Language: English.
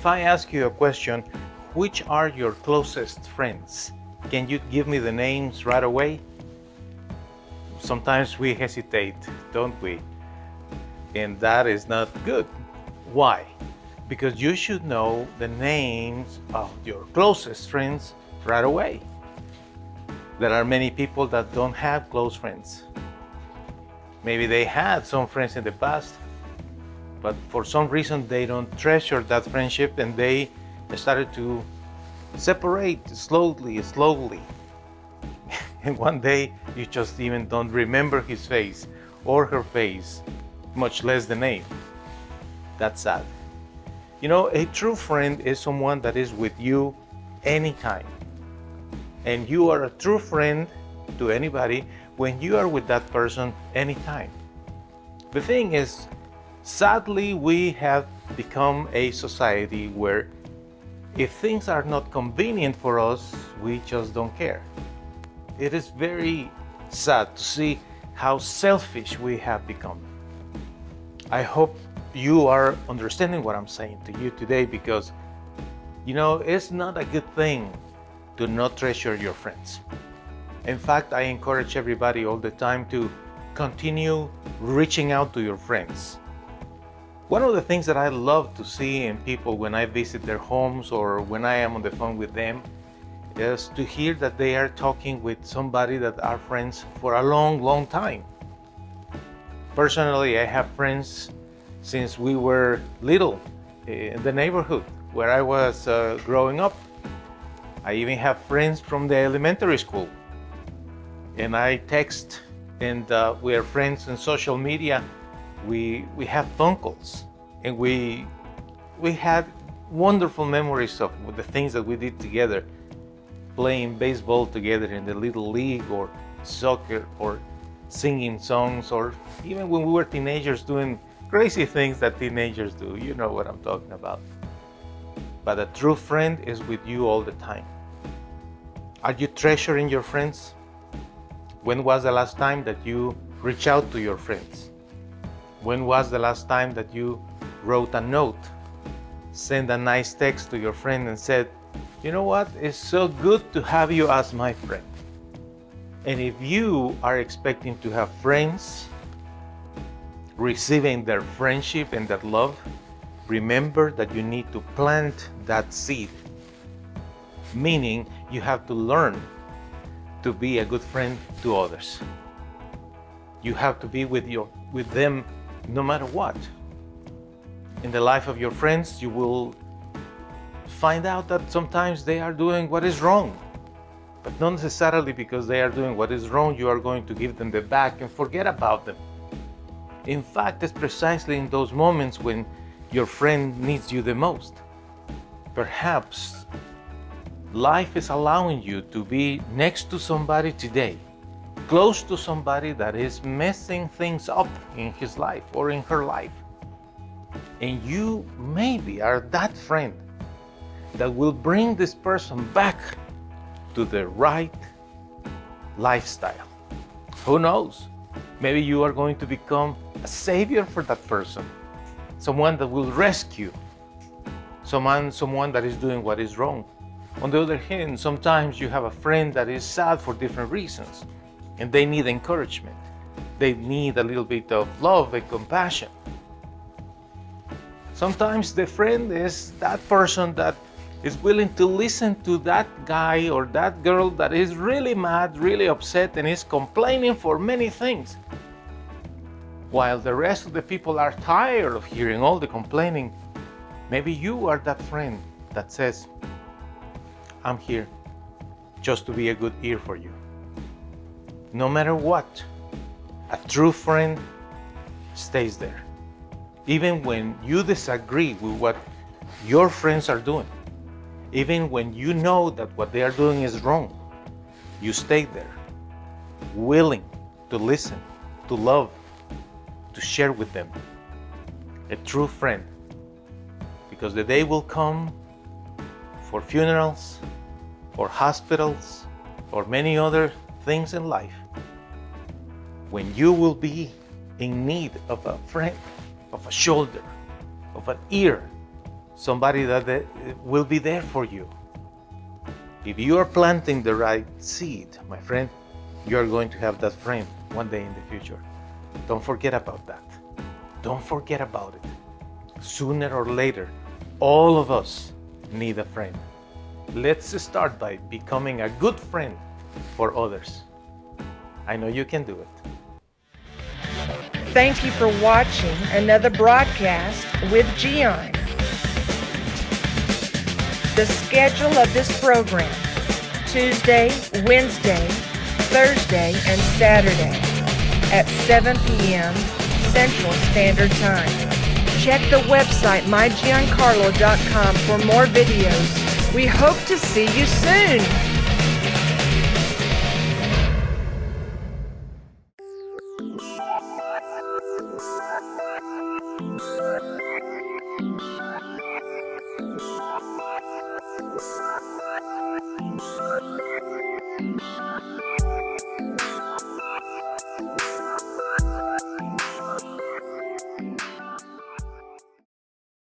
If I ask you a question, which are your closest friends? Can you give me the names right away? Sometimes we hesitate, don't we? And that is not good. Why? Because you should know the names of your closest friends right away. There are many people that don't have close friends. Maybe they had some friends in the past, but for some reason they don't treasure that friendship and they started to separate slowly slowly. And one day you just even don't remember his face or her face much less the name. That's sad. You know a true friend is someone that is with you anytime. And you are a true friend to anybody when you are with that person anytime. The thing is Sadly, we have become a society where if things are not convenient for us, we just don't care. It is very sad to see how selfish we have become. I hope you are understanding what I'm saying to you today because, you know, it's not a good thing to not treasure your friends. In fact, I encourage everybody all the time to continue reaching out to your friends one of the things that I love to see in people when I visit their homes or when I am on the phone with them is to hear that they are talking with somebody that are friends for a long, long time. Personally, I have friends since we were little in the neighborhood where I was uh, growing up. I even have friends from the elementary school. And I text and uh, we are friends on social media we we have phone calls and we we had wonderful memories of the things that we did together playing baseball together in the little league or soccer or singing songs or even when we were teenagers doing crazy things that teenagers do. You know what i'm talking about. But a true friend is with you all the time. Are you treasuring your friends? When was the last time that you reach out to your friends when was the last time that you wrote a note, sent a nice text to your friend and said, You know what? It's so good to have you as my friend. And if you are expecting to have friends, receiving their friendship and their love, remember that you need to plant that seed. Meaning, you have to learn to be a good friend to others. You have to be with, your, with them no matter what. In the life of your friends, you will find out that sometimes they are doing what is wrong. But not necessarily because they are doing what is wrong, you are going to give them the back and forget about them. In fact, it's precisely in those moments when your friend needs you the most. Perhaps life is allowing you to be next to somebody today close to somebody that is messing things up in his life or in her life. And you maybe are that friend that will bring this person back to the right lifestyle. Who knows? Maybe you are going to become a savior for that person, someone that will rescue, someone, someone that is doing what is wrong. On the other hand, sometimes you have a friend that is sad for different reasons and they need encouragement. They need a little bit of love and compassion. Sometimes the friend is that person that is willing to listen to that guy or that girl that is really mad, really upset, and is complaining for many things. While the rest of the people are tired of hearing all the complaining, maybe you are that friend that says, I'm here just to be a good ear for you no matter what, A true friend stays there. Even when you disagree with what your friends are doing, even when you know that what they are doing is wrong, you stay there, willing to listen, to love, to share with them. A true friend. Because the day will come for funerals, for hospitals, or many other things in life when you will be in need of a friend, of a shoulder, of an ear, somebody that will be there for you. If you are planting the right seed, my friend, you are going to have that friend one day in the future. Don't forget about that. Don't forget about it. Sooner or later, all of us need a friend. Let's start by becoming a good friend for others. I know you can do it. Thank you for watching another broadcast with Gian. The schedule of this program Tuesday, Wednesday, Thursday, and Saturday at 7 p.m. Central Standard Time. Check the website mygiancarlo.com for more videos. We hope to see you soon. Thank you.